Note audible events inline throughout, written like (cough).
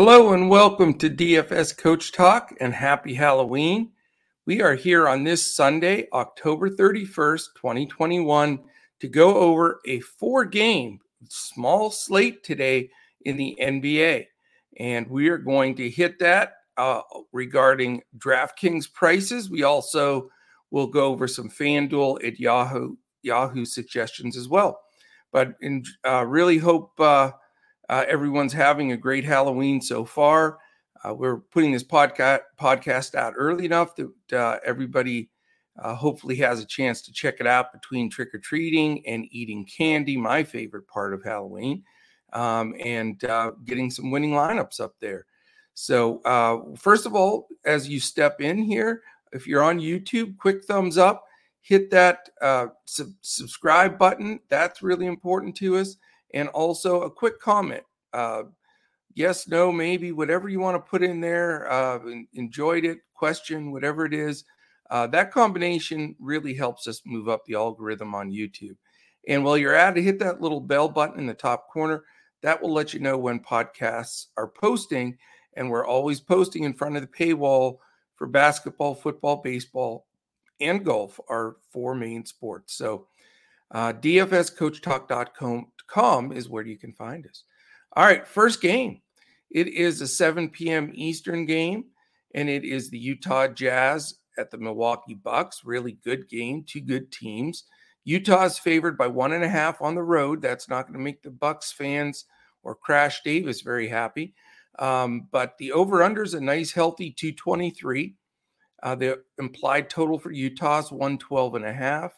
Hello and welcome to DFS Coach Talk and happy Halloween. We are here on this Sunday, October 31st, 2021, to go over a four game small slate today in the NBA. And we are going to hit that uh, regarding DraftKings prices. We also will go over some FanDuel at Yahoo Yahoo suggestions as well. But in, uh, really hope uh, uh, everyone's having a great Halloween so far. Uh, we're putting this podcast podcast out early enough that uh, everybody uh, hopefully has a chance to check it out between trick or treating and eating candy, my favorite part of Halloween, um, and uh, getting some winning lineups up there. So, uh, first of all, as you step in here, if you're on YouTube, quick thumbs up, hit that sub- subscribe button. That's really important to us and also a quick comment. Uh, yes, no, maybe, whatever you want to put in there. Uh, enjoyed it, question, whatever it is. Uh, that combination really helps us move up the algorithm on YouTube. And while you're at it, hit that little bell button in the top corner. That will let you know when podcasts are posting. And we're always posting in front of the paywall for basketball, football, baseball, and golf, our four main sports. So, uh, DFSCoachTalk.com is where you can find us. All right, first game. It is a 7 p.m. Eastern game, and it is the Utah Jazz at the Milwaukee Bucks. Really good game, two good teams. Utah is favored by one and a half on the road. That's not going to make the Bucks fans or Crash Davis very happy. Um, but the over/under is a nice, healthy 223. Uh, the implied total for Utah is 112 and a half.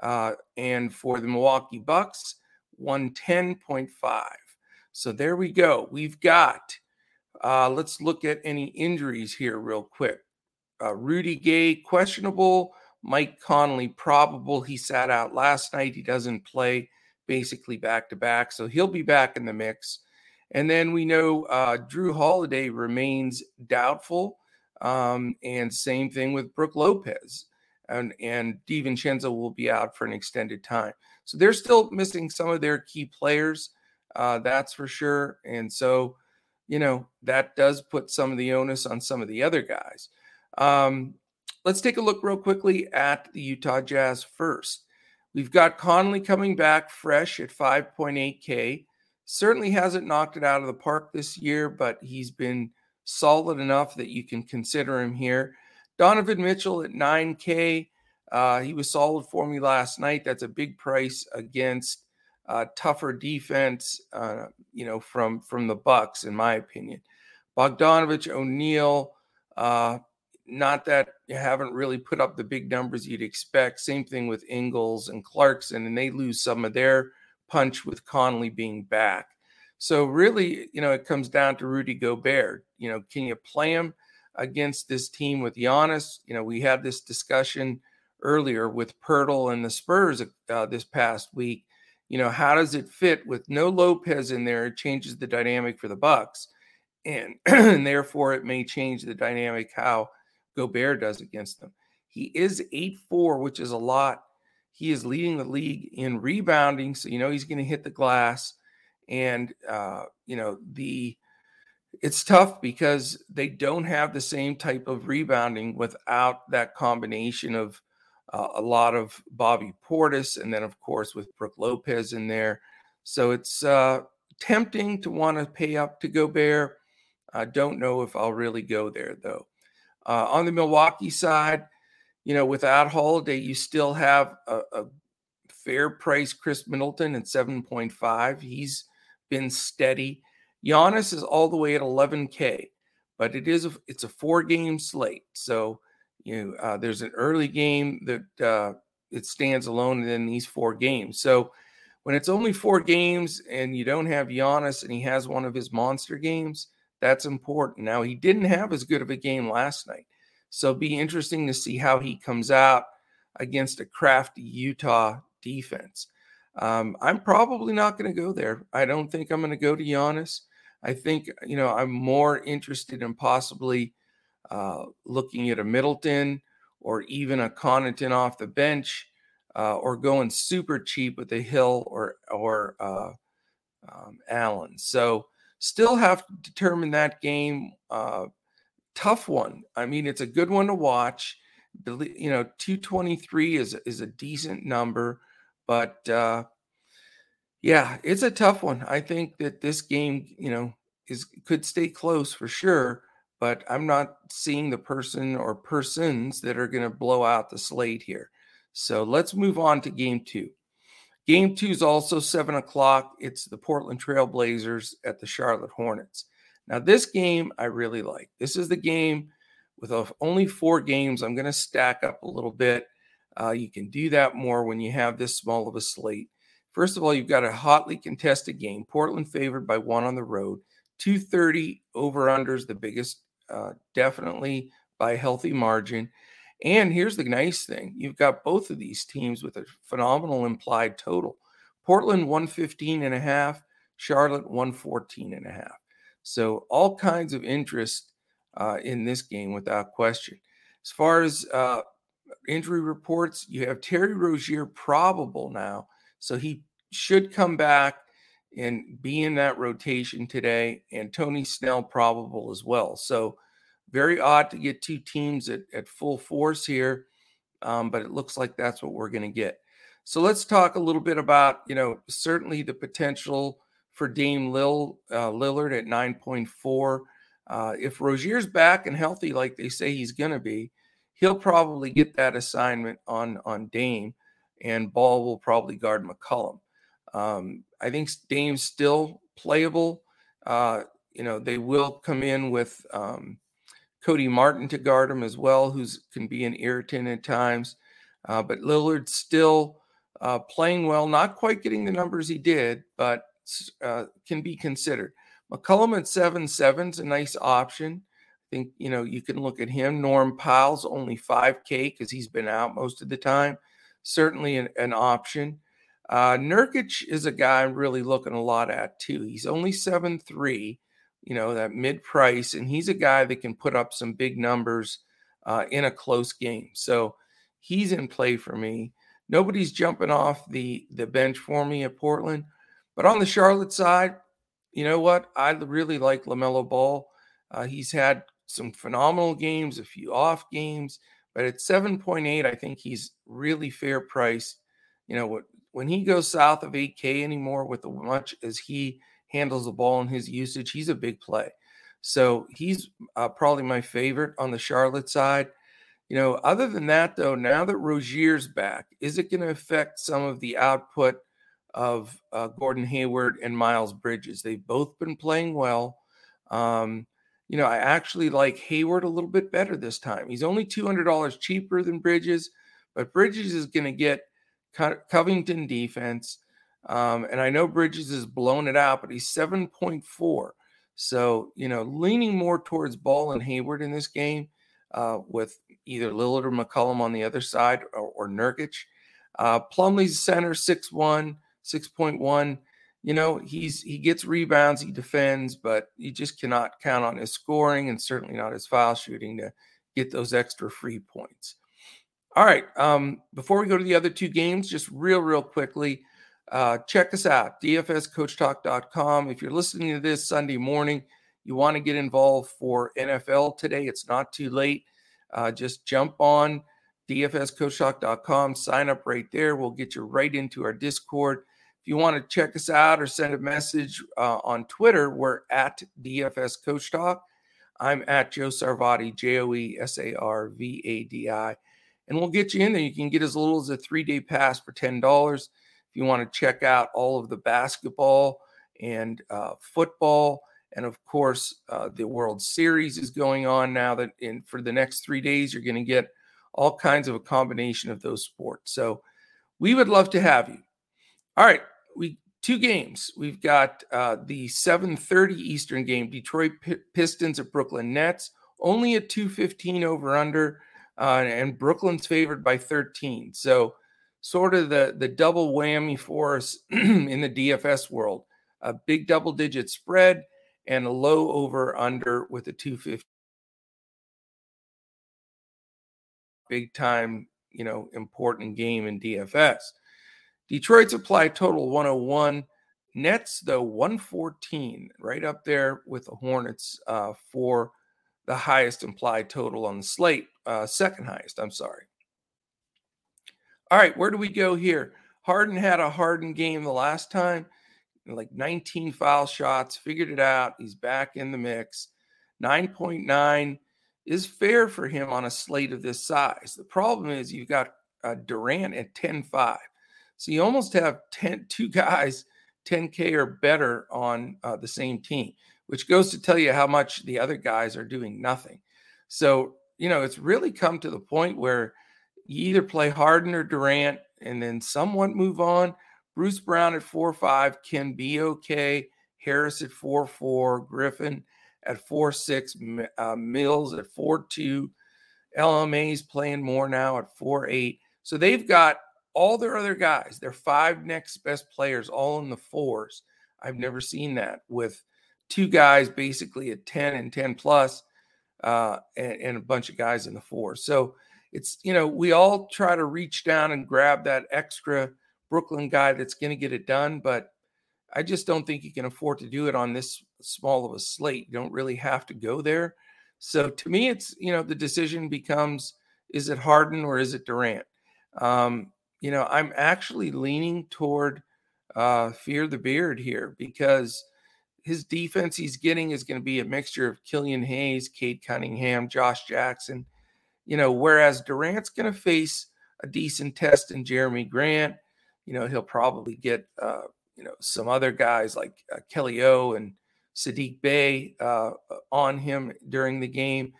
Uh, and for the Milwaukee Bucks, 110.5. So there we go. We've got, uh, let's look at any injuries here real quick. Uh, Rudy Gay, questionable. Mike Conley, probable. He sat out last night. He doesn't play basically back to back. So he'll be back in the mix. And then we know uh, Jrue Holiday remains doubtful. Um, and same thing with Brook Lopez and and DiVincenzo will be out for an extended time. So they're still missing some of their key players, uh, that's for sure. And so, you know, that does put some of the onus on some of the other guys. Um, let's take a look real quickly at the Utah Jazz first. We've got Conley coming back fresh at 5.8K. Certainly hasn't knocked it out of the park this year, but he's been solid enough that you can consider him here. Donovan Mitchell at 9K. Uh, he was solid for me last night. That's a big price against uh, tougher defense, uh, you know, from from the Bucks, in my opinion. Bogdanovich, O'Neale, uh, not that you haven't really put up the big numbers you'd expect. Same thing with Ingles and Clarkson, and they lose some of their punch with Conley being back. So really, you know, it comes down to Rudy Gobert. You know, can you play him? Against this team with Giannis. You know, we had this discussion earlier with Poeltl and the Spurs uh, this past week. You know, how does it fit with no Lopez in there? It changes the dynamic for the Bucks, and, (clears throat) and therefore it may change the dynamic how Gobert does against them. He is eight four, which is a lot. He is leading the league in rebounding, so you know he's going to hit the glass. And uh, you know the it's tough because they don't have the same type of rebounding without that combination of uh, a lot of Bobby Portis and then of course with Brook Lopez in there. So it's uh, tempting to want to pay up to Gobert. I don't know if I'll really go there though. Uh, on the Milwaukee side, you know, without Holiday, you still have a, a fair price Khris Middleton at 7.5. He's been steady. Giannis is all the way at 11K, but it is a, it's a four game slate. So you know, uh, there's an early game that uh, it stands alone in these four games. So when it's only four games and you don't have Giannis and he has one of his monster games, that's important. Now he didn't have as good of a game last night, so be interesting to see how he comes out against a crafty Utah defense. Um, I'm probably not going to go there. I don't think I'm going to go to Giannis. I think you know I'm more interested in possibly uh, looking at a Middleton or even a Connaughton off the bench, uh, or going super cheap with a Hill or or uh, um, Allen. So Still have to determine that game. Uh, tough one. I mean, it's a good one to watch. You know, 223 is is a decent number, but uh, yeah, it's a tough one. I think that this game, you know, is could stay close for sure, but I'm not seeing the person or persons that are going to blow out the slate here. So let's move on to game two. Game two is also seven o'clock. It's the Portland Trailblazers at the Charlotte Hornets. Now, this game I really like. This is the game with only four games. I'm going to stack up a little bit. Uh, you can do that more when you have this small of a slate. First of all, you've got a hotly contested game. Portland favored by one on the road. 230 over unders, the biggest, uh, definitely by a healthy margin. And here's the nice thing you've got both of these teams with a phenomenal implied total. Portland 115 and a half, Charlotte 114 and a half. So all kinds of interest uh, in this game without question. As far as uh, injury reports, you have Terry Rozier probable now. So he should come back and be in that rotation today, and Tony Snell probable as well. So very odd to get two teams at, at full force here, um, but it looks like that's what we're going to get. So let's talk a little bit about, you know, certainly the potential for Dame Lil, uh, Lillard at 9.4. Uh, if Rozier's back and healthy, like they say he's going to be, he'll probably get that assignment on on Dame, and Ball will probably guard McCollum. Um, I think Dame's still playable. Uh, you know, they will come in with um, Cody Martin to guard him as well, who can be an irritant at times. Uh, but Lillard still uh, playing well, not quite getting the numbers he did, but uh, can be considered. McCollum at seven seven's a nice option. I think you know you can look at him. Norm Powell's only five K because he's been out most of the time. Certainly an, an option. Uh, Nurkic is a guy I'm really looking a lot at too. He's only seven three you know, that mid price. And he's a guy that can put up some big numbers uh, in a close game. So he's in play for me. Nobody's jumping off the, the bench for me at Portland. But on the Charlotte side, you know what? I really like LaMelo Ball. Uh, he's had some phenomenal games, a few off games, but at 7.8, I think he's really fair priced. You know, when he goes south of 8K anymore with as much as he handles the ball and his usage, he's a big play. So he's uh, probably my favorite on the Charlotte side. You know, other than that, though, now that Rozier's back, is it going to affect some of the output of uh, Gordon Hayward and Miles Bridges? They've both been playing well. Um, you know, I actually like Hayward a little bit better this time. He's only $200 cheaper than Bridges, but Bridges is going to get Covington defense. Um, and I know Bridges has blown it out, but he's 7.4. So, you know, leaning more towards Ball and Hayward in this game uh, with either Lillard or McCollum on the other side or, or Nurkic. Uh, Plumlee's center, 6'1, 6.1. You know, he's he gets rebounds, he defends, but you just cannot count on his scoring and certainly not his foul shooting to get those extra free points. All right. Um, before we go to the other two games, just real, real quickly, uh, check us out, dfscoachtalk.com. If you're listening to this Sunday morning, you want to get involved for NFL today, it's not too late. Uh, just jump on dfscoachtalk.com, sign up right there. We'll get you right into our Discord. If you want to check us out or send a message uh, on Twitter, we're at DFS Coach Talk. I'm at Joe Sarvadi, J O E S A R V A D I. And we'll get you in there. You can get as little as a three day pass for $10. If you want to check out all of the basketball and uh, football, and of course, uh, the World Series is going on now. That in for the next three days, you're going to get all kinds of a combination of those sports. So we would love to have you. All right, we two games. We've got uh, the 7:30 Eastern game, Detroit P- Pistons at Brooklyn Nets, only a 215 over under, uh, and Brooklyn's favored by 13. So sort of the the double whammy for us (clears throat) in the DFS world. A big double digit spread and a low over under with a 250 big time, you know, important game in DFS. Detroit's applied total 101. Nets, though, 114, right up there with the Hornets uh, for the highest implied total on the slate, uh, second highest, I'm sorry. All right, where do we go here? Harden had a Harden game the last time, like 19 foul shots, figured it out. He's back in the mix. 9.9 is fair for him on a slate of this size. The problem is you've got uh, Durant at 10 5. So you almost have 10, two guys 10K or better on uh, the same team, which goes to tell you how much the other guys are doing nothing. So, you know, it's really come to the point where you either play Harden or Durant and then somewhat move on. Bruce Brown at 4 5 can be okay. Harris at 4 4, Griffin at 4 6, uh, Mills at 4 2. LMA's playing more now at 4 8. So they've got all their other guys, their five next best players, all in the fours. I've never seen that with two guys basically at 10 and 10 plus, uh, and, and a bunch of guys in the fours. So it's, you know, we all try to reach down and grab that extra Brooklyn guy that's going to get it done, but I just don't think you can afford to do it on this small of a slate. You don't really have to go there. So to me, it's, you know, the decision becomes is it Harden or is it Durant? Um, you know, I'm actually leaning toward uh, Fear the Beard here because his defense he's getting is going to be a mixture of Killian Hayes, Cade Cunningham, Josh Jackson. You know, whereas Durant's going to face a decent test in Jerami Grant. You know, he'll probably get uh, you know some other guys like uh, Kelly O and Sadiq Bey uh, on him during the game.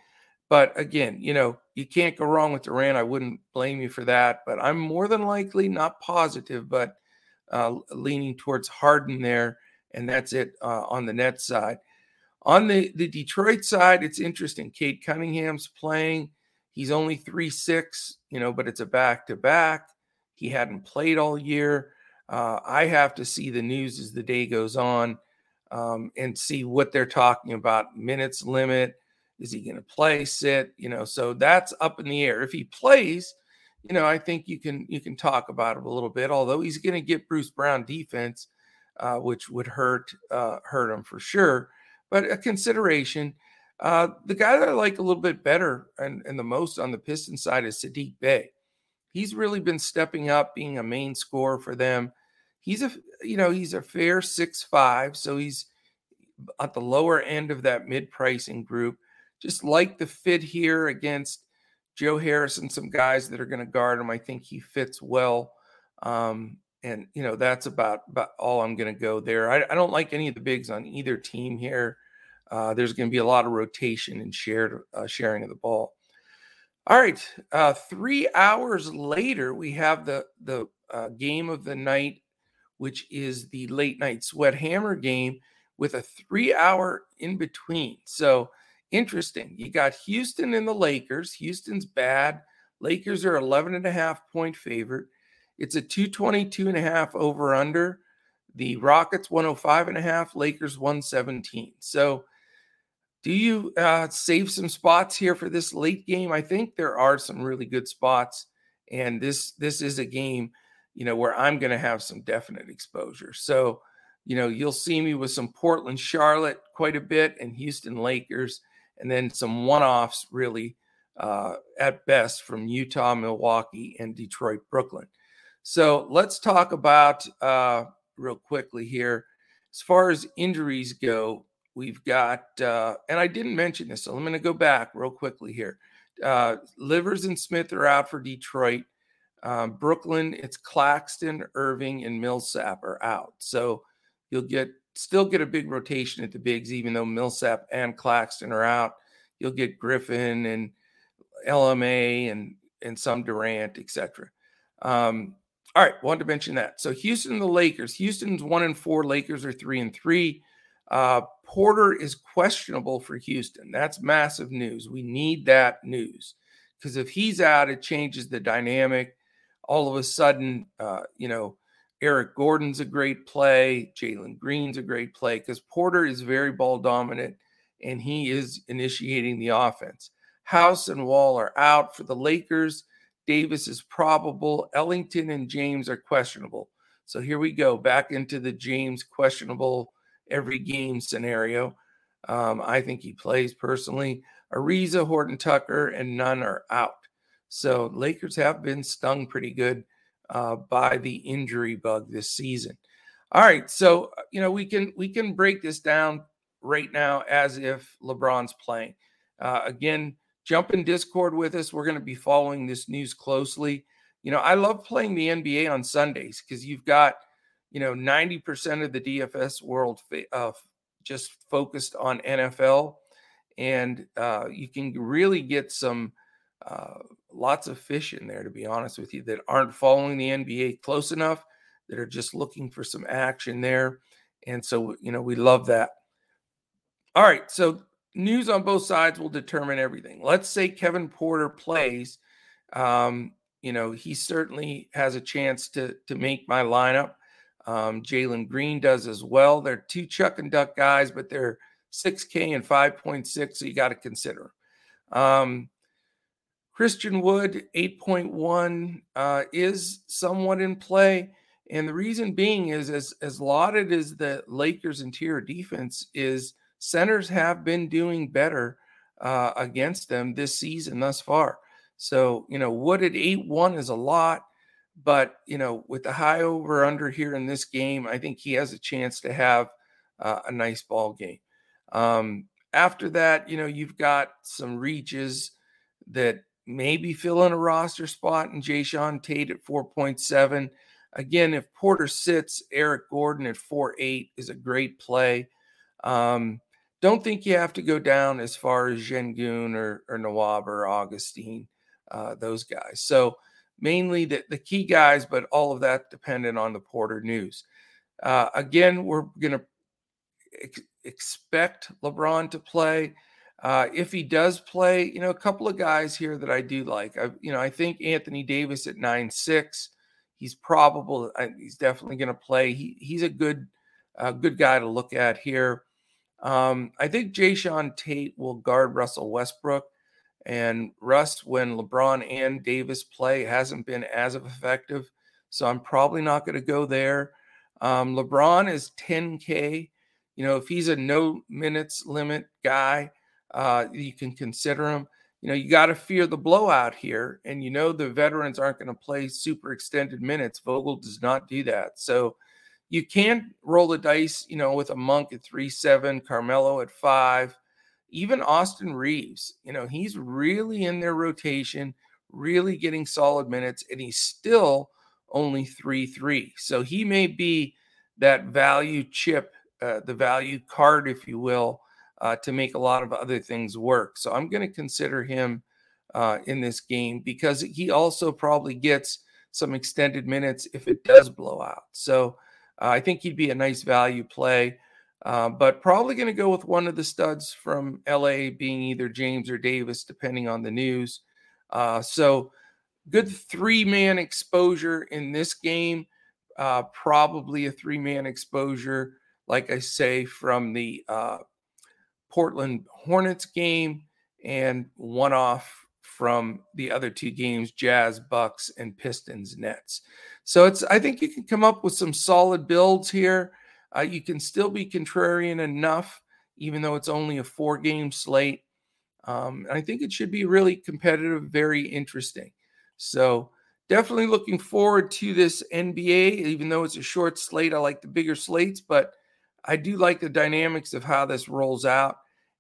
But again, you know, you can't go wrong with Durant. I wouldn't blame you for that. But I'm more than likely not positive, but uh, leaning towards Harden there. And that's it uh, on the net side. On the, the Detroit side, it's interesting. Cade Cunningham's playing. He's only 3 6, you know, but it's a back to back. He hadn't played all year. Uh, I have to see the news as the day goes on um, and see what they're talking about minutes limit is he going to play, sit? You know, so that's up in the air. If he plays, you know, I think you can you can talk about it a little bit. Although he's going to get Bruce Brown defense, uh, which would hurt uh, hurt him for sure. But a consideration. Uh, the guy that I like a little bit better and, and the most on the Piston side is Sadiq Bey. He's really been stepping up, being a main scorer for them. He's a you know he's a fair six five, so he's at the lower end of that mid pricing group just like the fit here against Joe Harris and some guys that are going to guard him. I think he fits well. Um, and, you know, that's about, about all I'm going to go there. I, I, don't like any of the bigs on either team here. Uh, there's going to be a lot of rotation and shared uh, sharing of the ball. All right, uh, three hours later, we have the the uh, game of the night, which is the late night sweat hammer game with a three hour in between. So interesting. You got Houston and the Lakers. Houston's bad. Lakers are 11 and a half point favorite. It's a 222 and a half over under. The Rockets 105 and a half, Lakers 117. So do you uh, save some spots here for this late game? I think there are some really good spots, and this this is a game, you know, where I'm going to have some definite exposure. So, you know, you'll see me with some Portland, Charlotte quite a bit, and Houston Lakers and then some one offs, really, uh, at best, from Utah, Milwaukee, and Detroit, Brooklyn. So let's talk about uh, real quickly here. As far as injuries go, we've got, uh, and I didn't mention this, so I'm going to go back real quickly here. Uh, Livers and Smith are out for Detroit. Um, Brooklyn, it's Claxton, Irving, and Millsap are out. So you'll get still get a big rotation at the bigs, even though Millsap and Claxton are out. You'll get Griffin and LMA and and some Durant, etc. Um, all right, wanted to mention that. So Houston, the Lakers. Houston's one and four. Lakers are three and three. Uh, Porter is questionable for Houston. That's massive news. We need that news because if he's out, it changes the dynamic. All of a sudden, uh, you know, Eric Gordon's a great play. Jalen Green's a great play because Porter is very ball dominant and he is initiating the offense. House and Wall are out for the Lakers. Davis is probable. Ellington and James are questionable. So here we go back into the James questionable every game scenario. Um, I think he plays personally. Ariza, Horton Tucker, and Nunn are out. So Lakers have been stung pretty good uh, by the injury bug this season. All right, so uh, you know we can we can break this down right now as if LeBron's playing. Uh, again, jump in Discord with us. We're going to be following this news closely. You know, I love playing the NBA on Sundays because you've got you know 90% of the DFS world uh, just focused on NFL, and uh, you can really get some uh, lots of fish in there, to be honest with you, that aren't following the NBA close enough that are just looking for some action there. And so, you know, we love that. All right. So, news on both sides will determine everything. Let's say Kevin Porter plays. Um, you know, he certainly has a chance to to make my lineup. Um, Jalen Green does as well. They're two chuck and duck guys, but they're 6K and 5.6, so you got to consider. Um, Christian Wood, 8.1, uh, is somewhat in play. And the reason being is as as lauded as the Lakers interior defense is centers have been doing better uh, against them this season thus far. So, you know, Wood at 8-1 is a lot, but you know, with the high over under here in this game, I think he has a chance to have uh, a nice ball game. Um, after that, you know, you've got some reaches that maybe fill in a roster spot and Jae'Sean Tate at 4.7. Again, if Porter sits, Eric Gordon at 4.8 is a great play. Um, don't think you have to go down as far as Sengun or, or Nwaba or Augustin, uh, those guys. So mainly the, the key guys, but all of that dependent on the Porter news. Uh, again, we're going to ex- expect LeBron to play. Uh, if he does play, you know, a couple of guys here that I do like. I, you know, I think Anthony Davis at nine six, he's probable. He's definitely going to play. He he's a good, uh, good guy to look at here. Um, I think Jae'Sean Tate will guard Russell Westbrook, and Russ, when LeBron and Davis play, hasn't been as effective. So I'm probably not going to go there. Um, LeBron is 10K. You know, if he's a no minutes limit guy, uh, you can consider him. You know, you got to fear the blowout here. And you know, the veterans aren't going to play super extended minutes. Vogel does not do that. So you can't roll the dice, you know, with a Monk at three, seven, Carmelo at five, even Austin Reaves. You know, he's really in their rotation, really getting solid minutes, and he's still only three, three. So he may be that value chip, uh, the value card, if you will uh, to make a lot of other things work. So I'm going to consider him uh, in this game because he also probably gets some extended minutes if it does blow out. So uh, I think he'd be a nice value play, uh, but probably going to go with one of the studs from LA being either James or Davis, depending on the news. Uh, so good three man exposure in this game. Uh, probably a three man exposure, like I say, from the Portland Hornets game and one off from the other two games Jazz, Bucks, and Pistons Nets. So it's I think you can come up with some solid builds here. Uh, you can still be contrarian enough, even though it's only a four game slate. Um, I think it should be really competitive, very interesting. So definitely looking forward to this NBA, even though it's a short slate. I like the bigger slates, but I do like the dynamics of how this rolls out.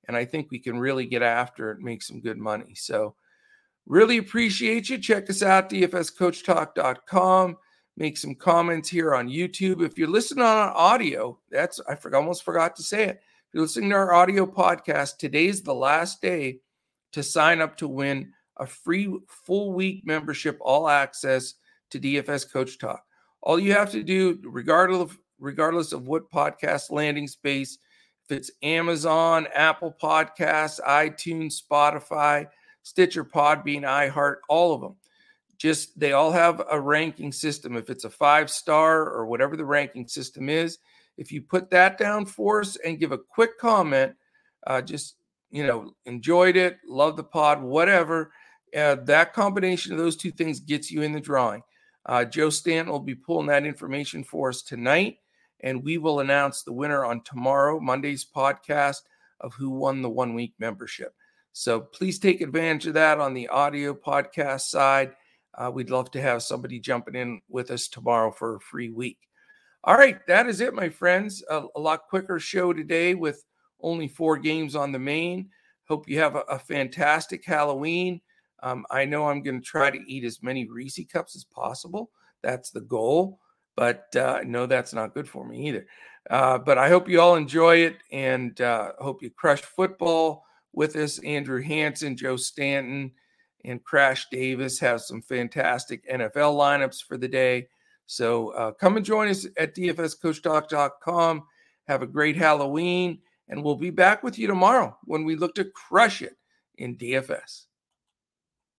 And I think we can really get after it and make some good money. So, really appreciate you. Check us out, dfscoachtalk.com. Make some comments here on YouTube. If you're listening on audio, that's, I forgot, almost forgot to say it. If you're listening to our audio podcast, today's the last day to sign up to win a free full week membership, all access to DFS Coach Talk. All you have to do, regardless of, regardless of what podcast landing space it's Amazon, Apple Podcasts, iTunes, Spotify, Stitcher, Podbean, iHeart, all of them. Just they all have a ranking system. If it's a five star or whatever the ranking system is, if you put that down for us and give a quick comment, uh, just you know, enjoyed it, love the pod, whatever. Uh, that combination of those two things gets you in the drawing. Uh, Joe Stanton will be pulling that information for us tonight, and we will announce the winner on tomorrow, Monday's podcast of who won the one week membership. So please take advantage of that on the audio podcast side. Uh, we'd love to have somebody jumping in with us tomorrow for a free week. All right, that is it, my friends. A, a lot quicker show today with only four games on the main. Hope you have a, a fantastic Halloween. Um, I know I'm going to try to eat as many Reese cups as possible. That's the goal, but uh, no, that's not good for me either. Uh, but I hope you all enjoy it and uh, hope you crush football with us. Andrew Hanson, Joe Stanton, and Crash Davis have some fantastic NFL lineups for the day. So uh, come and join us at dfscoachtalk.com. Have a great Halloween, and we'll be back with you tomorrow when we look to crush it in DFS.